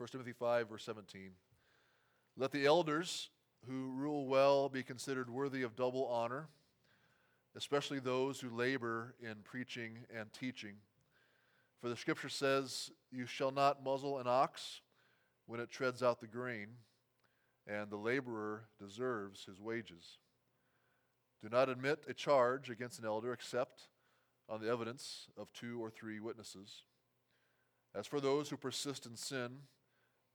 1 Timothy 5, verse 17. Let the elders who rule well be considered worthy of double honor, especially those who labor in preaching and teaching. For the scripture says, You shall not muzzle an ox when it treads out the grain, and the laborer deserves his wages. Do not admit a charge against an elder except on the evidence of two or three witnesses. As for those who persist in sin,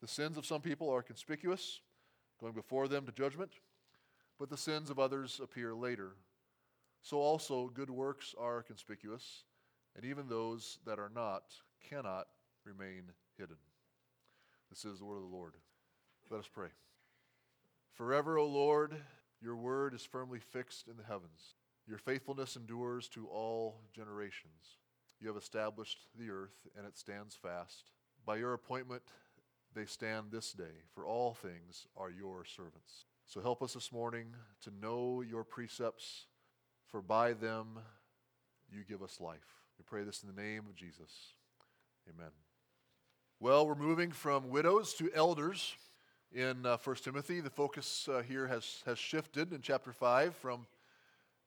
The sins of some people are conspicuous, going before them to judgment, but the sins of others appear later. So also good works are conspicuous, and even those that are not cannot remain hidden. This is the word of the Lord. Let us pray. Forever, O Lord, your word is firmly fixed in the heavens. Your faithfulness endures to all generations. You have established the earth, and it stands fast. By your appointment, they stand this day, for all things are your servants. So help us this morning to know your precepts, for by them you give us life. We pray this in the name of Jesus. Amen. Well, we're moving from widows to elders in uh, 1 Timothy. The focus uh, here has, has shifted in chapter 5 from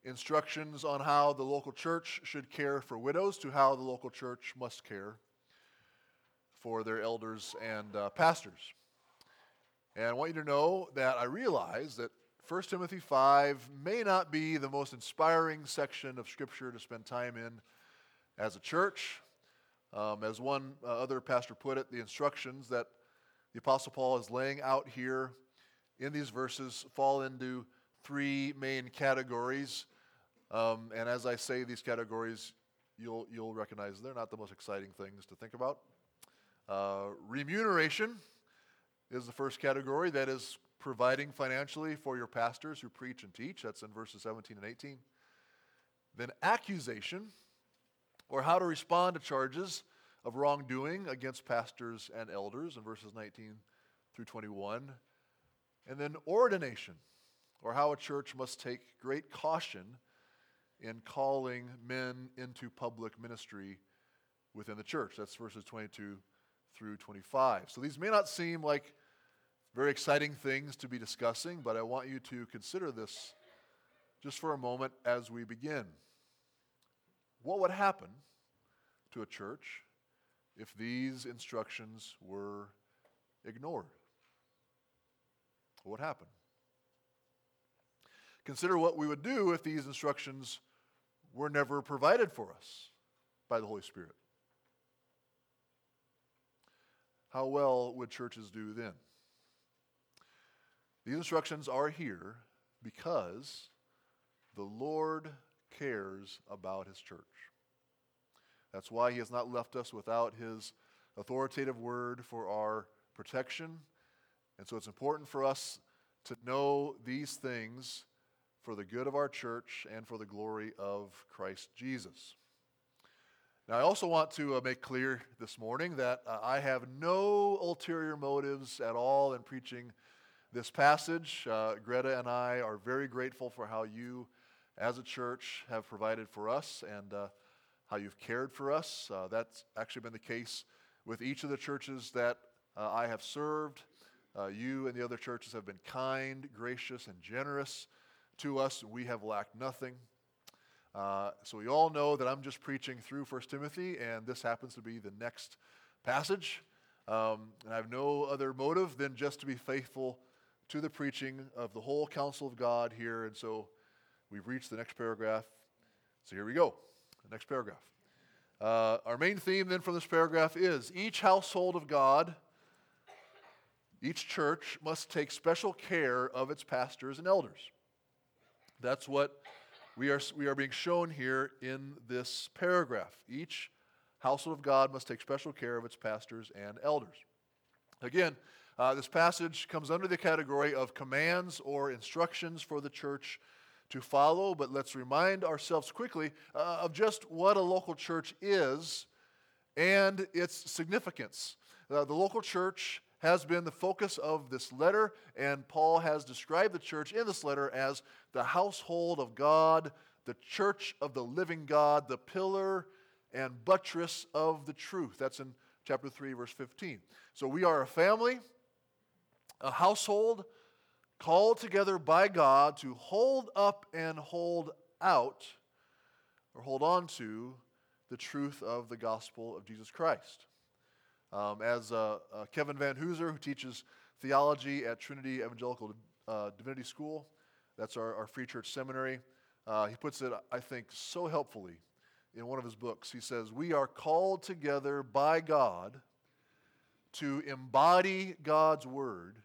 instructions on how the local church should care for widows to how the local church must care for their elders and uh, pastors. And I want you to know that I realize that 1 Timothy 5 may not be the most inspiring section of Scripture to spend time in as a church. Um, as one uh, other pastor put it, the instructions that the Apostle Paul is laying out here in these verses fall into three main categories. Um, and as I say these categories, you'll, you'll recognize they're not the most exciting things to think about. Uh, remuneration is the first category, that is providing financially for your pastors who preach and teach. That's in verses 17 and 18. Then accusation, or how to respond to charges of wrongdoing against pastors and elders in verses 19 through 21. And then ordination, or how a church must take great caution in calling men into public ministry within the church. That's verses 22 through 25. So these may not seem like very exciting things to be discussing, but I want you to consider this just for a moment as we begin. What would happen to a church if these instructions were ignored? What would happen? Consider what we would do if these instructions were never provided for us by the Holy Spirit. How well would churches do then? These instructions are here because the Lord cares about his church. That's why he has not left us without his authoritative word for our protection. And so it's important for us to know these things for the good of our church and for the glory of Christ Jesus. Now, I also want to uh, make clear this morning that uh, I have no ulterior motives at all in preaching this passage. Uh, Greta and I are very grateful for how you, as a church, have provided for us and uh, how you've cared for us. That's actually been the case with each of the churches that I have served. you and the other churches have been kind, gracious, and generous to us. We have lacked nothing. Uh, so we all know that I'm just preaching through 1 Timothy, and this happens to be the next passage. Um, and I have no other motive than just to be faithful to the preaching of the whole counsel of God here. And so we've reached the next paragraph. So here we go. The next paragraph. Uh, our main theme then from this paragraph is each household of God, each church must take special care of its pastors and elders. That's what we are, we are being shown here in this paragraph. Each household of God must take special care of its pastors and elders. Again, uh, this passage comes under the category of commands or instructions for the church to follow, but let's remind ourselves quickly uh, of just what a local church is and its significance. Uh, the local church has been the focus of this letter, and Paul has described the church in this letter as the household of God, the church of the living God, the pillar and buttress of the truth. That's in chapter 3, verse 15. So we are a family, a household called together by God to hold up and hold out or hold on to the truth of the gospel of Jesus Christ. Um, as uh, uh, Kevin Vanhoozer, who teaches theology at Trinity Evangelical uh, Divinity School, that's our, our free church seminary, uh, he puts it, I think, so helpfully in one of his books. He says, We are called together by God to embody God's word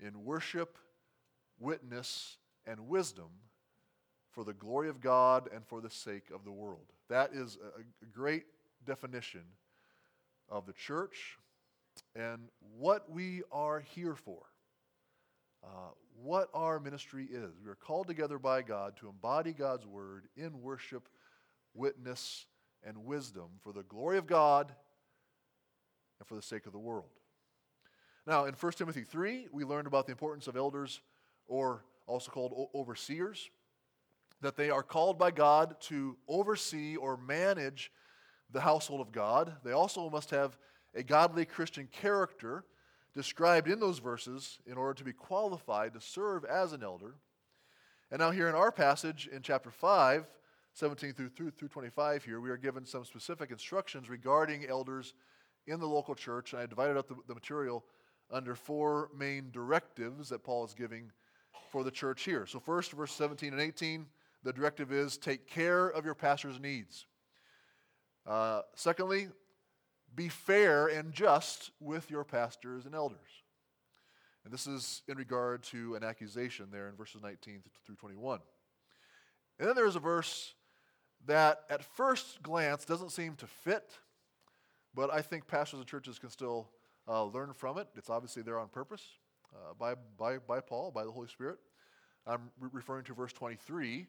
in worship, witness, and wisdom for the glory of God and for the sake of the world. That is a, great definition of the church and what we are here for. Uh, what our ministry is. We are called together by God to embody God's word in worship, witness, and wisdom for the glory of God and for the sake of the world. Now, in 1 Timothy 3, we learned about the importance of elders, or also called overseers, that they are called by God to oversee or manage the household of God. They also must have a godly Christian character described in those verses in order to be qualified to serve as an elder. And now, here in our passage in chapter 5, 17 through, through, through 25, here, we are given some specific instructions regarding elders in the local church. And I divided up the, the material under four main directives that Paul is giving for the church here. So, first, verse 17 and 18, the directive is take care of your pastor's needs. Uh, secondly, be fair and just with your pastors and elders. And this is in regard to an accusation there in verses 19 through 21. And then there's a verse that at first glance doesn't seem to fit, but I think pastors and churches can still uh, learn from it. It's obviously there on purpose uh, by, by, by Paul, by the Holy Spirit. I'm re- referring to verse 23,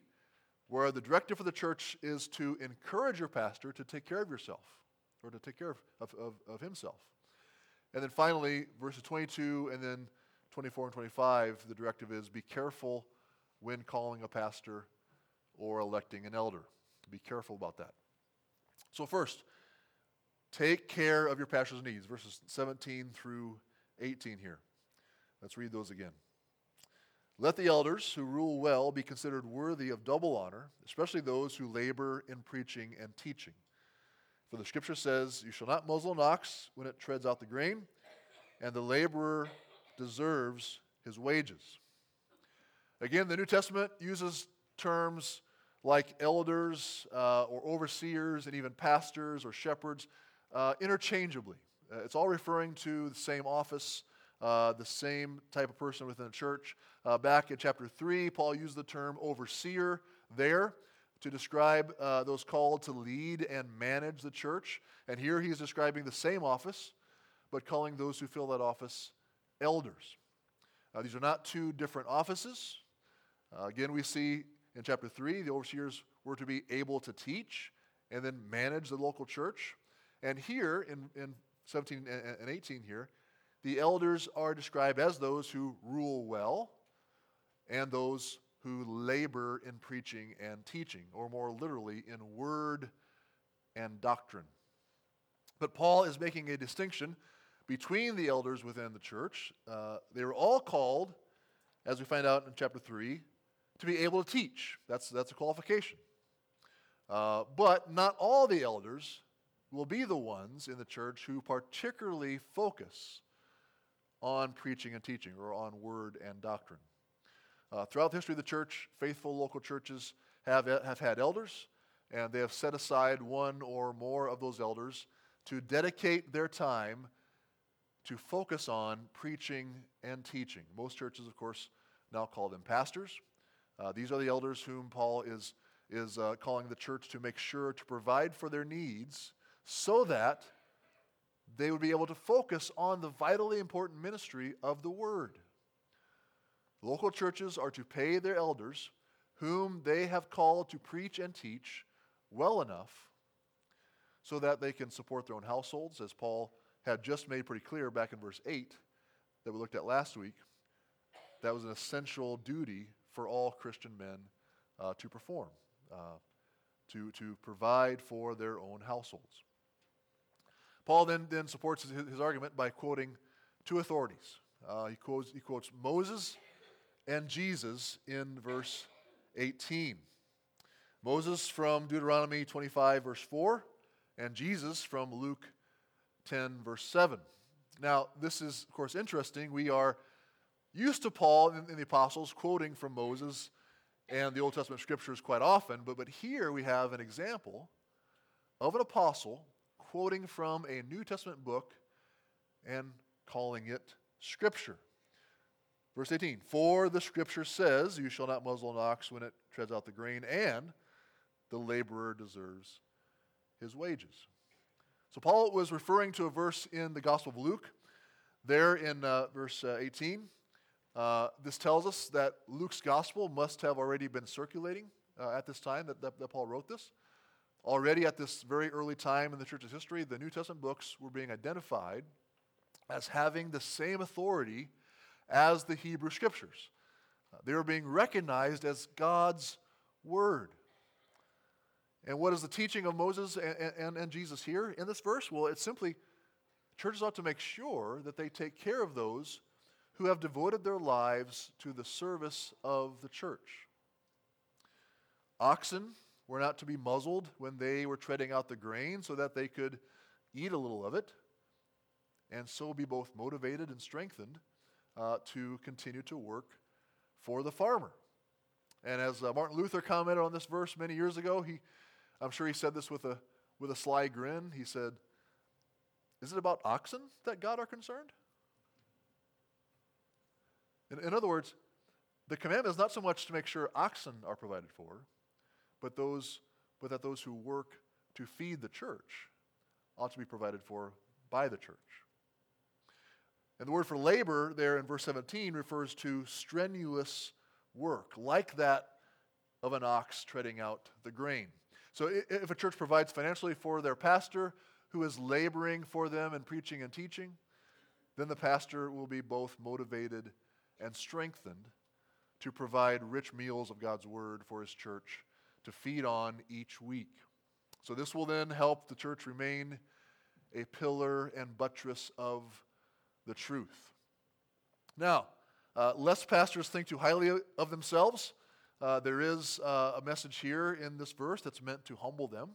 where the directive for the church is to encourage your pastor to take care of yourself or to take care of, of, of, of himself. And then finally, verses 22 and then 24 and 25, the directive is be careful when calling a pastor or electing an elder. Be careful about that. So, first, take care of your pastor's needs, verses 17 through 18 here. Let's read those again. Let the elders who rule well be considered worthy of double honor, especially those who labor in preaching and teaching. For the scripture says, You shall not muzzle an ox when it treads out the grain, and the laborer deserves his wages. Again, the New Testament uses terms like elders uh, or overseers and even pastors or shepherds uh, interchangeably. Uh, it's all referring to the same office, uh, the same type of person within the church. Uh, back in chapter 3, Paul used the term overseer there to describe uh, those called to lead and manage the church. And here he's describing the same office, but calling those who fill that office elders. Uh, these are not two different offices. Uh, again, we see in chapter 3, the overseers were to be able to teach and then manage the local church. And here in, in 17 and 18 here, the elders are described as those who rule well and those who labor in preaching and teaching, or more literally, in word and doctrine. But Paul is making a distinction between the elders within the church. Uh, they were all called, as we find out in chapter 3, to be able to teach. That's, that's a qualification. Uh, but not all the elders will be the ones in the church who particularly focus on preaching and teaching or on word and doctrine. Uh, throughout the history of the church, faithful local churches have, have had elders, and they have set aside one or more of those elders to dedicate their time to focus on preaching and teaching. Most churches, of course, now call them pastors. Uh, these are the elders whom Paul is, is uh, calling the church to make sure to provide for their needs so that they would be able to focus on the vitally important ministry of the Word. Local churches are to pay their elders, whom they have called to preach and teach, well enough so that they can support their own households, as Paul had just made pretty clear back in verse 8 that we looked at last week. That was an essential duty for all Christian men uh, to perform, uh, to, to provide for their own households. Paul then, then supports his, his argument by quoting two authorities. Uh, he, quotes, he quotes Moses and Jesus in verse 18. Moses from Deuteronomy 25, verse 4, and Jesus from Luke 10, verse 7. Now, this is, of course, interesting. We are used to Paul and the apostles quoting from Moses and the Old Testament scriptures quite often, but, but here we have an example of an apostle quoting from a New Testament book and calling it Scripture. Verse 18 For the Scripture says, You shall not muzzle an ox when it treads out the grain, and the laborer deserves his wages. So Paul was referring to a verse in the Gospel of Luke, there in uh, verse uh, 18. Uh, this tells us that Luke's Gospel must have already been circulating uh, at this time that, that, that Paul wrote this. Already at this very early time in the church's history, the New Testament books were being identified as having the same authority as the Hebrew Scriptures. Uh, they were being recognized as God's Word. And what is the teaching of Moses and, and, and, Jesus here in this verse? Well, it's simply churches ought to make sure that they take care of those who have devoted their lives to the service of the church. Oxen were not to be muzzled when they were treading out the grain so that they could eat a little of it and so be both motivated and strengthened uh, to continue to work for the farmer. And as uh, Martin Luther commented on this verse many years ago, he, I'm sure he said this with a, with a sly grin. He said, Is it about oxen that God are concerned? In, in other words, the commandment is not so much to make sure oxen are provided for, but, those, but that those who work to feed the church ought to be provided for by the church. And the word for labor there in verse 17 refers to strenuous work, like that of an ox treading out the grain. So if a church provides financially for their pastor who is laboring for them in preaching and teaching, then the pastor will be both motivated and strengthened to provide rich meals of God's word for his church to feed on each week. So, this will then help the church remain a pillar and buttress of the truth. Now, uh, lest pastors think too highly of themselves, uh, there is uh, a message here in this verse that's meant to humble them.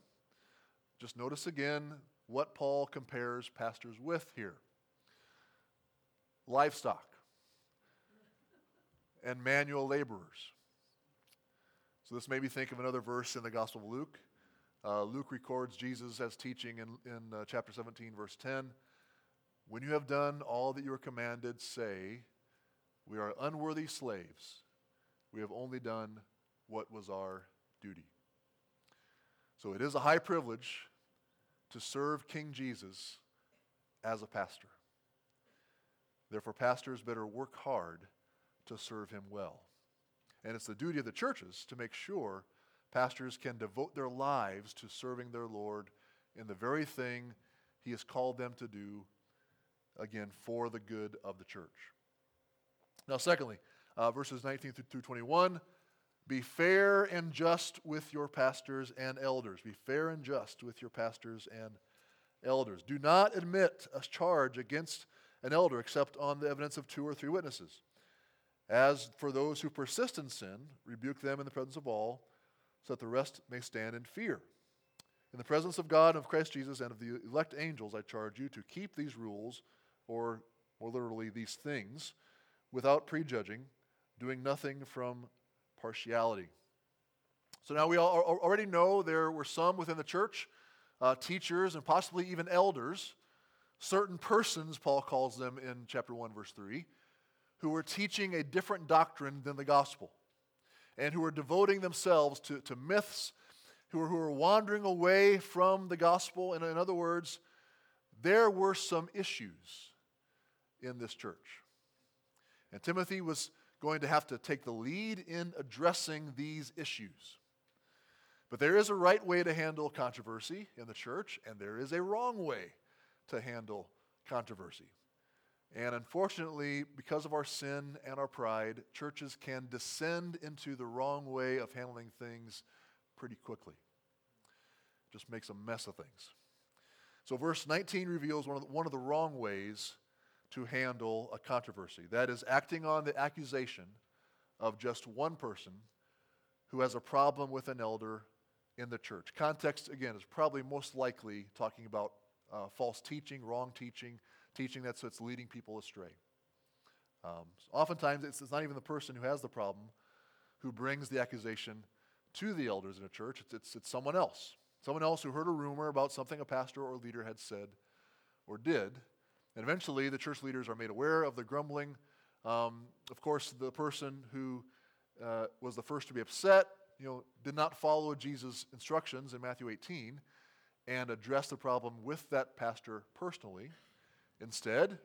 Just notice again what Paul compares pastors with here livestock and manual laborers. So this made me think of another verse in the Gospel of Luke. Uh, Luke records Jesus as teaching in, in uh, chapter 17, verse 10. When you have done all that you are commanded, say, We are unworthy slaves. We have only done what was our duty. So it is a high privilege to serve King Jesus as a pastor. Therefore, pastors better work hard to serve him well. And it's the duty of the churches to make sure pastors can devote their lives to serving their Lord in the very thing he has called them to do, again, for the good of the church. Now, secondly, uh, verses 19 through 21 be fair and just with your pastors and elders. Be fair and just with your pastors and elders. Do not admit a charge against an elder except on the evidence of two or three witnesses. As for those who persist in sin, rebuke them in the presence of all, so that the rest may stand in fear. In the presence of God and of Christ Jesus and of the elect angels, I charge you to keep these rules, or more literally, these things, without prejudging, doing nothing from partiality. So now we already know there were some within the church, uh, teachers and possibly even elders, certain persons, Paul calls them in chapter 1, verse 3, who were teaching a different doctrine than the gospel and who were devoting themselves to, to myths, who were, who were wandering away from the gospel. And in other words, there were some issues in this church. And Timothy was going to have to take the lead in addressing these issues. But there is a right way to handle controversy in the church, and there is a wrong way to handle controversy. And unfortunately, because of our sin and our pride, churches can descend into the wrong way of handling things pretty quickly. Just makes a mess of things. So, verse 19 reveals one of the, one of the wrong ways to handle a controversy that is, acting on the accusation of just one person who has a problem with an elder in the church. Context, again, is probably most likely talking about uh, false teaching, wrong teaching, teaching that's, that's leading people astray. Um, oftentimes, it's, it's, not even the person who has the problem who brings the accusation to the elders in a church, it's, it's, it's someone else. Someone else who heard a rumor about something a pastor or leader had said or did. And eventually, the church leaders are made aware of the grumbling. Um, of course, the person who uh, was the first to be upset you know, did not follow Jesus' instructions in Matthew 18 and address the problem with that pastor personally. Instead,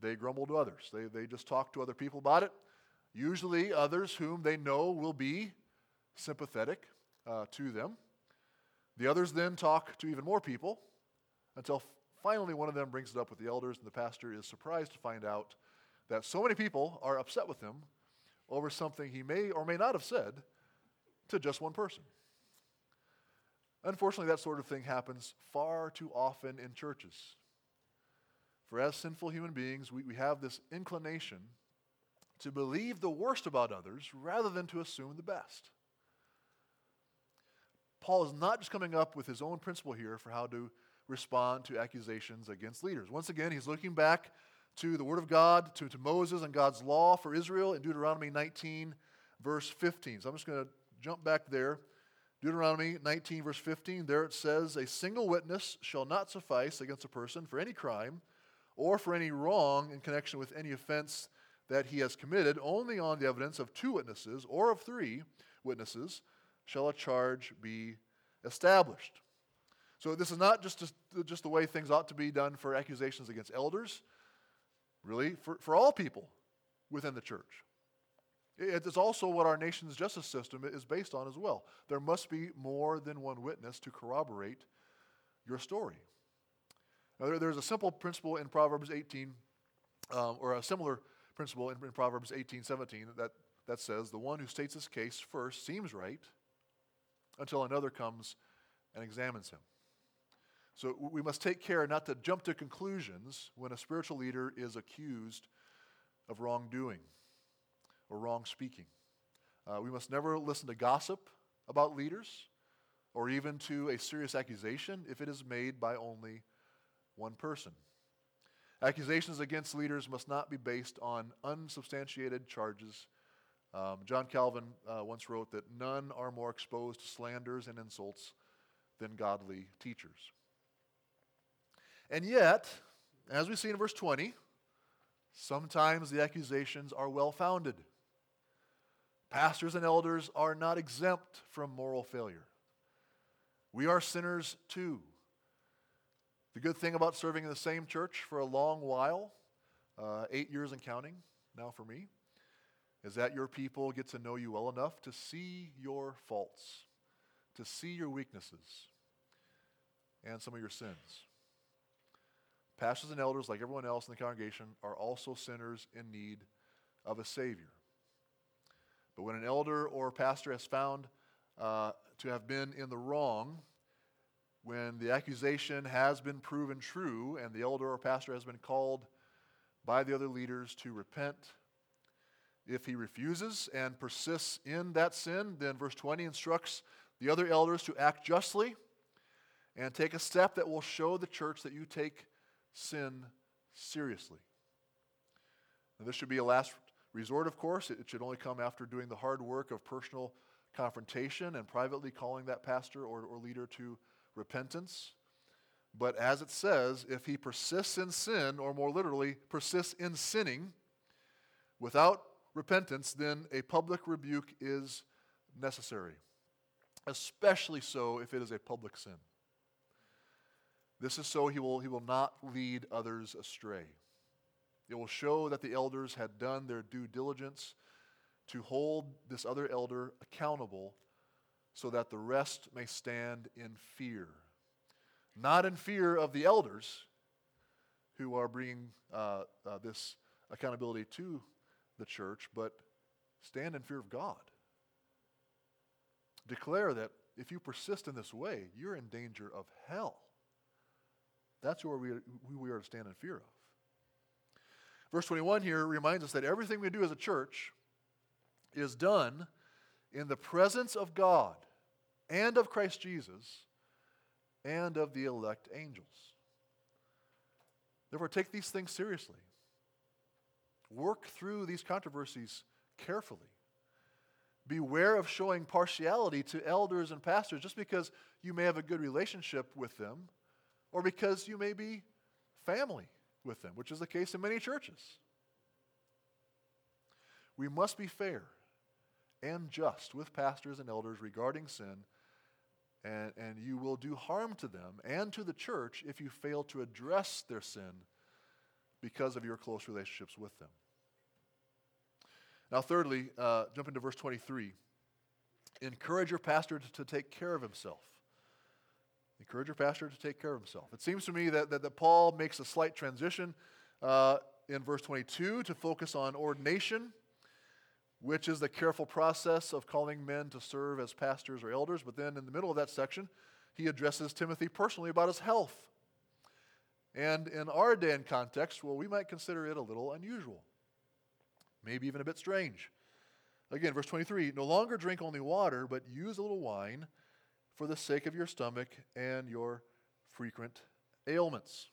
they grumble to others. They, they just talk to other people about it, usually others whom they know will be sympathetic uh, to them. The others then talk to even more people until finally one of them brings it up with the elders, and the pastor is surprised to find out that so many people are upset with him over something he may or may not have said to just one person. Unfortunately, that sort of thing happens far too often in churches. For as sinful human beings, we, we have this inclination to believe the worst about others rather than to assume the best. Paul is not just coming up with his own principle here for how to respond to accusations against leaders. Once again, he's looking back to the Word of God, to, to Moses and God's law for Israel in Deuteronomy 19, verse 15. So I'm just going to jump back there. Deuteronomy 19, verse 15, there it says, A single witness shall not suffice against a person for any crime or for any wrong in connection with any offense that he has committed. Only on the evidence of two witnesses or of three witnesses shall a charge be established. So this is not just, just the way things ought to be done for accusations against elders, really, for, for all people within the church. It's also what our nation's justice system is based on as well. There must be more than one witness to corroborate your story. Now, there, there's a simple principle in Proverbs 18, um, or a similar principle in, in Proverbs 18, 17, that, that says, The one who states his case first seems right until another comes and examines him. So we must take care not to jump to conclusions when a spiritual leader is accused of wrongdoing or wrong speaking. Uh, we must never listen to gossip about leaders or even to a serious accusation if it is made by only one person. Accusations against leaders must not be based on unsubstantiated charges. Um, John Calvin uh, once wrote that none are more exposed to slanders and insults than godly teachers. And yet, as we see in verse 20, sometimes the accusations are well founded. Pastors and elders are not exempt from moral failure. We are sinners too. The good thing about serving in the same church for a long while, uh, eight years and counting now for me, is that your people get to know you well enough to see your faults, to see your weaknesses, and some of your sins. Pastors and elders, like everyone else in the congregation, are also sinners in need of a Savior. But when an elder or pastor has found uh, to have been in the wrong, when the accusation has been proven true and the elder or pastor has been called by the other leaders to repent, if he refuses and persists in that sin, then verse 20 instructs the other elders to act justly and take a step that will show the church that you take sin seriously. Now, this should be a last resort, of course. It should only come after doing the hard work of personal confrontation and privately calling that pastor or, or leader to repentance. But as it says, if he persists in sin, or more literally, persists in sinning without repentance, then a public rebuke is necessary, especially so if it is a public sin. This is so he will, he will not lead others astray. It will show that the elders had done their due diligence to hold this other elder accountable so that the rest may stand in fear. Not in fear of the elders who are bringing uh, uh, this accountability to the church, but stand in fear of God. Declare that if you persist in this way, you're in danger of hell. That's where we, who we are to stand in fear of. Verse 21 here reminds us that everything we do as a church is done in the presence of God and of Christ Jesus and of the elect angels. Therefore, take these things seriously. Work through these controversies carefully. Beware of showing partiality to elders and pastors just because you may have a good relationship with them or because you may be family with them, which is the case in many churches. We must be fair and just with pastors and elders regarding sin, and, and you will do harm to them and to the church if you fail to address their sin because of your close relationships with them. Now, thirdly, uh, jump into verse 23. Encourage your pastor to, to, take care of himself. Encourage your pastor to take care of himself. It seems to me that, that, that Paul makes a slight transition uh, in verse 22 to focus on ordination, which is the careful process of calling men to serve as pastors or elders. But then in the middle of that section, he addresses Timothy personally about his health. And in our day and context, well, we might consider it a little unusual maybe even a bit strange. Again, verse 23 No longer drink only water, but use a little wine for the sake of your stomach and your frequent ailments.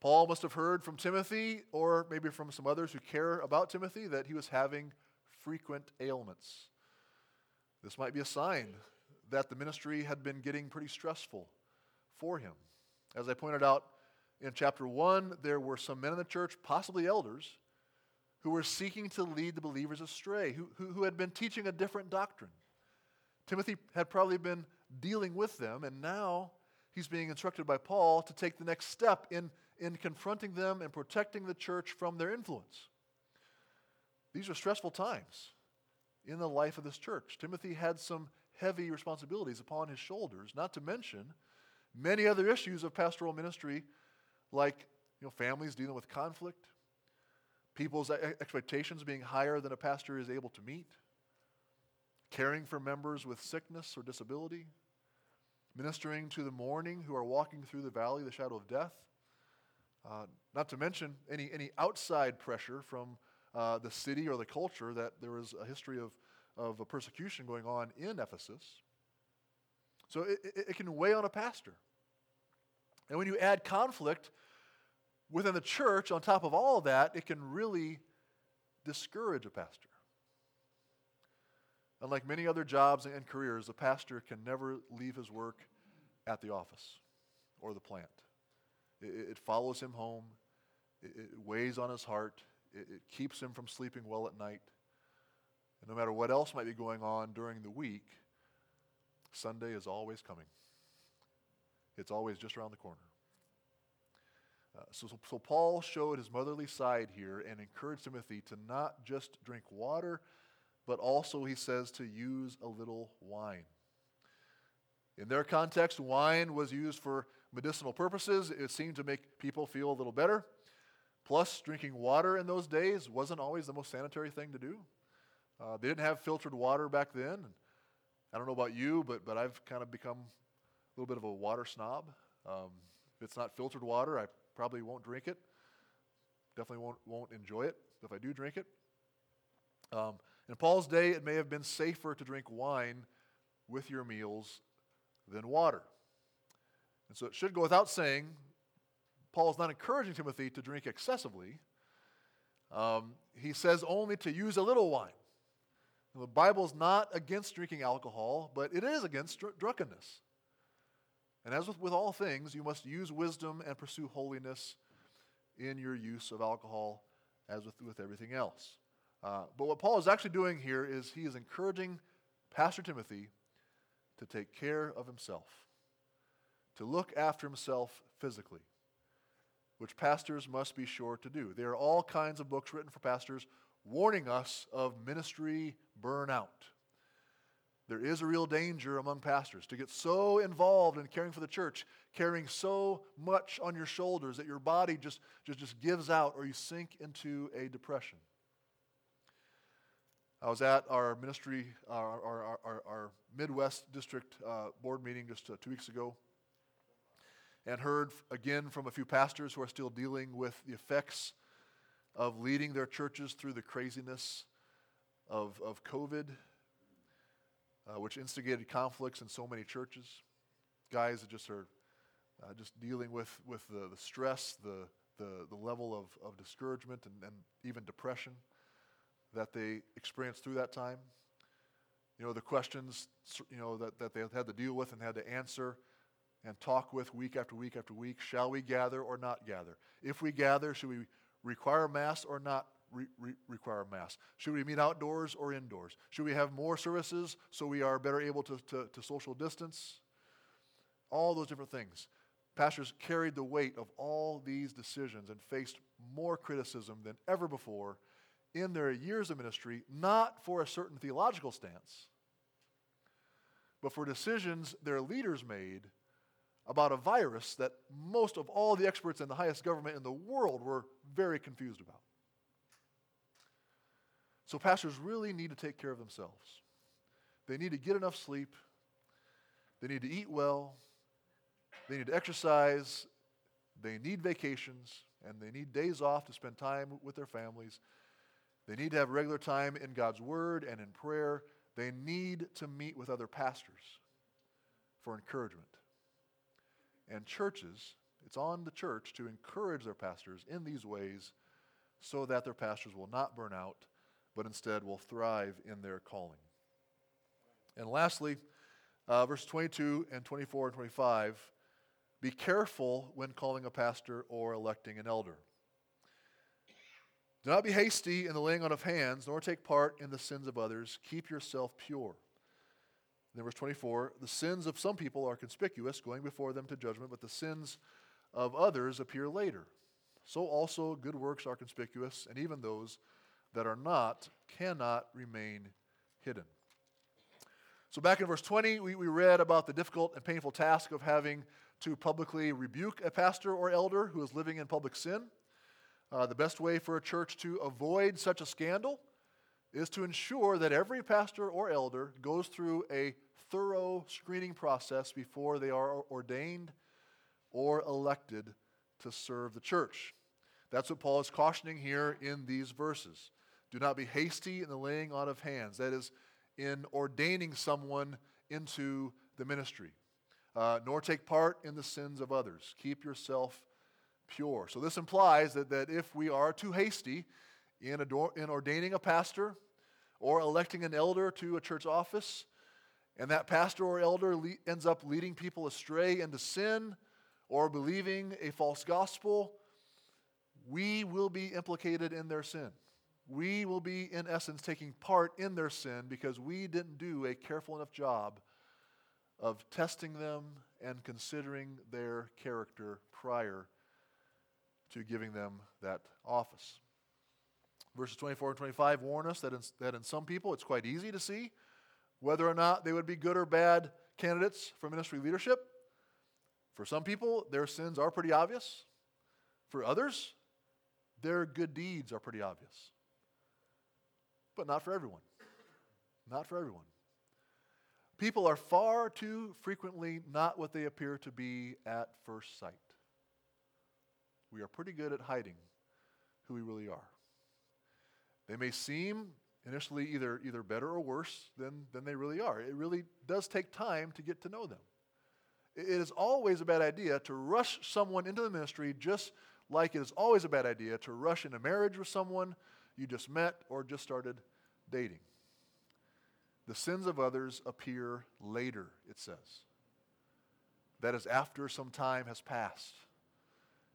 Paul must have heard from Timothy, or maybe from some others who care about Timothy, that he was having frequent ailments. This might be a sign that the ministry had been getting pretty stressful for him. As I pointed out in chapter 1, there were some men in the church, possibly elders, who were seeking to lead the believers astray, who, who, who had been teaching a different doctrine. Timothy had probably been dealing with them, and now he's being instructed by Paul to take the next step in, in confronting them and protecting the church from their influence. These are stressful times in the life of this church. Timothy had some heavy responsibilities upon his shoulders, not to mention many other issues of pastoral ministry, like you know, families dealing with conflict, people's expectations being higher than a pastor is able to meet, caring for members with sickness or disability, ministering to the mourning who are walking through the valley the shadow of death. Uh, not to mention any, any outside pressure from uh, the city or the culture that there was a history of, of a persecution going on in Ephesus. So it, it, it can weigh on a pastor. And when you add conflict within the church, on top of all of that, it can really discourage a pastor. Unlike many other jobs and careers, a pastor can never leave his work at the office or the plant. It, it follows him home, it, it, weighs on his heart, it, it keeps him from sleeping well at night. And no matter what else might be going on during the week, Sunday is always coming. It's always just around the corner. Uh, so, so Paul showed his motherly side here and encouraged Timothy to not just drink water, but also, he says, to use a little wine. In their context, wine was used for medicinal purposes. It seemed to make people feel a little better. Plus, drinking water in those days wasn't always the most sanitary thing to do. Uh, they didn't have filtered water back then. I don't know about you, but, but I've kind of become a little bit of a water snob. Um, if it's not filtered water, I Probably won't drink it. Definitely won't, won't enjoy it if I do drink it. Um, in Paul's day, it may have been safer to drink wine with your meals than water. And so it should go without saying, Paul is not encouraging Timothy to drink excessively. Um, he says only to use a little wine. the Bible is not against drinking alcohol, but it is against dr- drunkenness. And as with, with all things, you must use wisdom and pursue holiness in your use of alcohol, as with, with everything else. Uh, but what Paul is actually doing here is he is encouraging Pastor Timothy to take care of himself, to look after himself physically, which pastors must be sure to do. There are all kinds of books written for pastors warning us of ministry burnout. There is a real danger among pastors to get so involved in caring for the church, carrying so much on your shoulders that your body just, just, just gives out or you sink into a depression. I was at our ministry, our, our, our, our Midwest District uh, board meeting just uh, two weeks ago, and heard again from a few pastors who are still dealing with the effects of leading their churches through the craziness of, of COVID, uh, which instigated conflicts in so many churches. Guys that just are uh, just dealing with, with the, the stress, the, the, the level of, of discouragement, and, and even depression that they experienced through that time. You know, the questions, you know, that, that they had to deal with and had to answer and talk with week after week after week. Shall we gather or not gather? If we gather, should we require mass or not re- re- require mass? Should we meet outdoors or indoors? Should we have more services so we are better able to, to, to social distance? All those different things. Pastors carried the weight of all these decisions and faced more criticism than ever before in their years of ministry, not for a certain theological stance, but for decisions their leaders made about a virus that most of all the experts in the highest government in the world were very confused about. So, pastors really need to take care of themselves. They need to get enough sleep, they need to eat well, they need to exercise, they need vacations, and they need days off to spend time with their families. They need to have regular time in God's Word and in prayer. They need to meet with other pastors for encouragement. And churches, it's on the church to encourage their pastors in these ways so that their pastors will not burn out, but instead will thrive in their calling. And lastly, uh, verse 22 and 24 and 25 be careful when calling a pastor or electing an elder. Do not be hasty in the laying on of hands, nor take part in the sins of others. Keep yourself pure. Then, verse 24 the sins of some people are conspicuous, going before them to judgment, but the sins of others appear later. So also good works are conspicuous, and even those that are not cannot remain hidden. So, back in verse 20, we, we read about the difficult and painful task of having to publicly rebuke a pastor or elder who is living in public sin. Uh, the best way for a church to avoid such a scandal is to ensure that every pastor or elder goes through a thorough screening process before they are ordained or elected to serve the church. That's what Paul is cautioning here in these verses. Do not be hasty in the laying on of hands, that is, in ordaining someone into the ministry, uh, nor take part in the sins of others. Keep yourself pure. So this implies that, that if we are too hasty in, ador- in ordaining a pastor or electing an elder to a church office, and that pastor or elder le- ends up leading people astray into sin or believing a false gospel, we will be implicated in their sin. We will be, in essence, taking part in their sin because we didn't do a careful enough job of testing them and considering their character prior to giving them that office. Verses 24 and 25 warn us that in, that in some people it's quite easy to see whether or not they would be good or bad candidates for ministry leadership. For some people, their sins are pretty obvious. For others, their good deeds are pretty obvious. But not for everyone. Not for everyone. People are far too frequently not what they appear to be at first sight we are pretty good at hiding who we really are. They may seem initially either, either better or worse than, than they really are. It really does take time to get to know them. It is always a bad idea to rush someone into the ministry just like it is always a bad idea to rush into marriage with someone you just met or just started dating. The sins of others appear later, it says. That is after some time has passed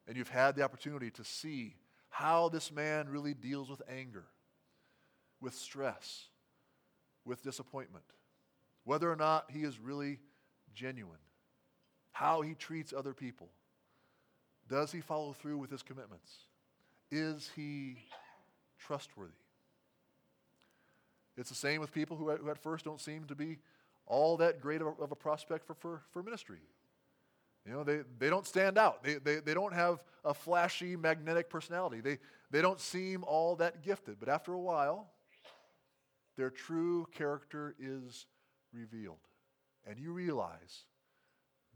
and you've had the opportunity to see how this man really deals with anger, with stress, with disappointment, whether or not he is really genuine. how he treats other people. Does he follow through with his commitments? Is he trustworthy? It's the same with people who, who at first don't seem to be all that great of a, of a prospect for, for, for ministry. You know, they, they don't stand out. They, they, they don't have a flashy, magnetic personality. They, they don't seem all that gifted. But after a while, their true character is revealed. And you realize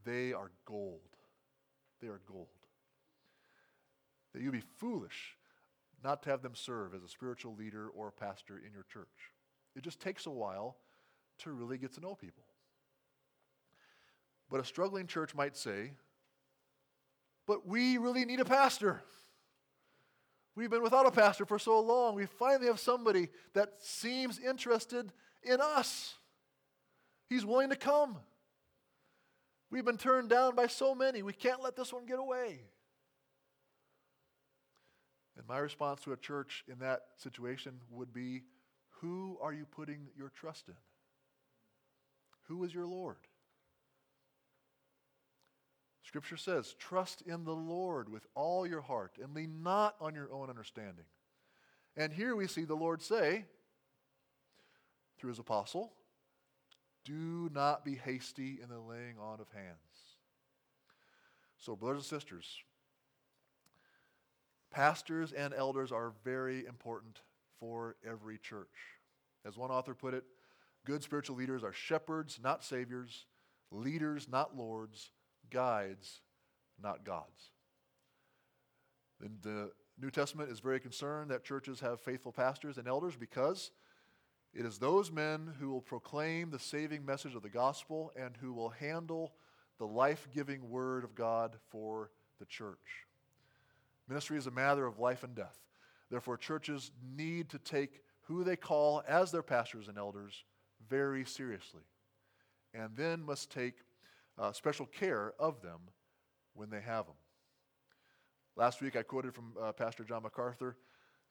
they are gold. They are gold. That you'd be foolish not to have them serve as a spiritual leader or a pastor in your church. It just takes a while to really get to know people. But a struggling church might say, but we really need a pastor. We've been without a pastor for so long. We finally have somebody that seems interested in us. He's willing to come. We've been turned down by so many. We can't let this one get away. And my response to a church in that situation would be Who are you putting your trust in? Who is your Lord? Scripture says, Trust in the Lord with all your heart and lean not on your own understanding. And here we see the Lord say, through his apostle, Do not be hasty in the laying on of hands. So, brothers and sisters, pastors and elders are very important for every church. As one author put it, good spiritual leaders are shepherds, not saviors, leaders, not lords guides, not gods. The New Testament is very concerned that churches have faithful pastors and elders because it is those men who will proclaim the saving message of the gospel and who will handle the life giving word of God for the church. Ministry is a matter of life and death. Therefore, churches need to take who they call as their pastors and elders very seriously, and then must take uh, special care of them when they have them. Last week I quoted from uh, Pastor John MacArthur,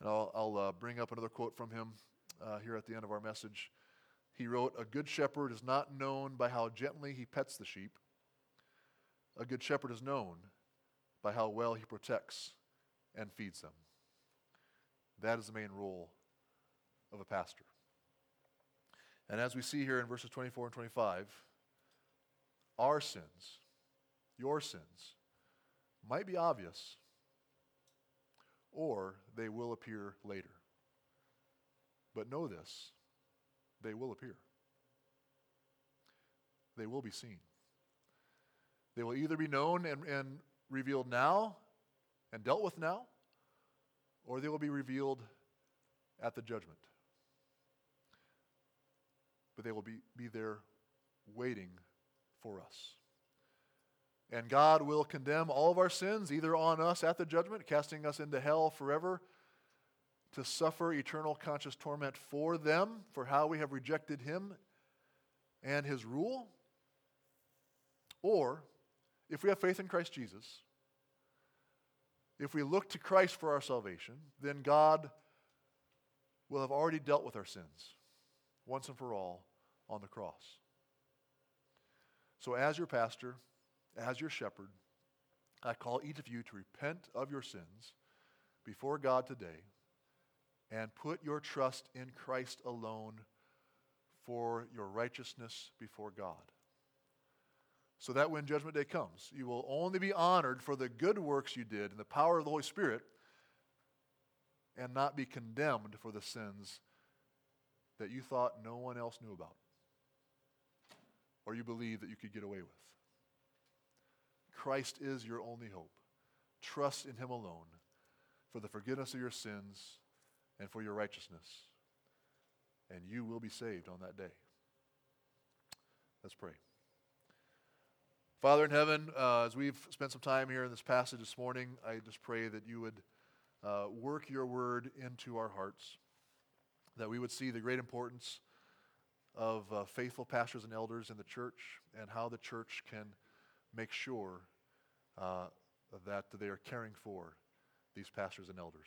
and I'll, I'll uh, bring up another quote from him uh, here at the end of our message. He wrote, A good shepherd is not known by how gently he pets the sheep. A good shepherd is known by how well he protects and feeds them. That is the main role of a pastor. And as we see here in verses 24 and 25, our sins, your sins, might be obvious, or they will appear later. But know this they will appear, they will be seen. They will either be known and, and revealed now and dealt with now, or they will be revealed at the judgment. But they will be, be there waiting for us. And God will condemn all of our sins, either on us at the judgment, casting us into hell forever, to suffer eternal conscious torment for them, for how we have rejected Him and His rule. Or, if we have faith in Christ Jesus, if we look to Christ for our salvation, then God will have already dealt with our sins once and for all on the cross. So, as your pastor, as your shepherd, I call each of you to repent of your sins before God today and put your trust in Christ alone for your righteousness before God. So that when Judgment Day comes, you will only be honored for the good works you did in the power of the Holy Spirit and not be condemned for the sins that you thought no one else knew about or you believe that you could get away with. Christ is your only hope. Trust in Him alone for the forgiveness of your sins and for your righteousness, and you will be saved on that day. Let's pray. Father in heaven, uh, as we've spent some time here in this passage this morning, I just pray that you would uh, work your word into our hearts, that we would see the great importance of uh, faithful pastors and elders in the church and how the church can make sure uh, that they are caring for these pastors and elders.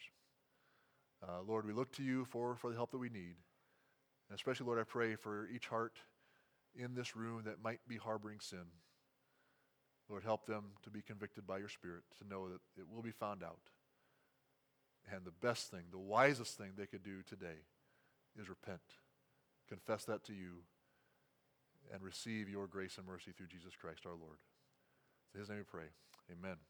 Uh, Lord, we look to you for, for the help that we need. And especially, Lord, I pray for each heart in this room that might be harboring sin. Lord, help them to be convicted by your Spirit, to know that it will be found out. And the best thing, the wisest thing they could do today is repent, confess that to you, and receive your grace and mercy through Jesus Christ our Lord. In his name we pray. Amen.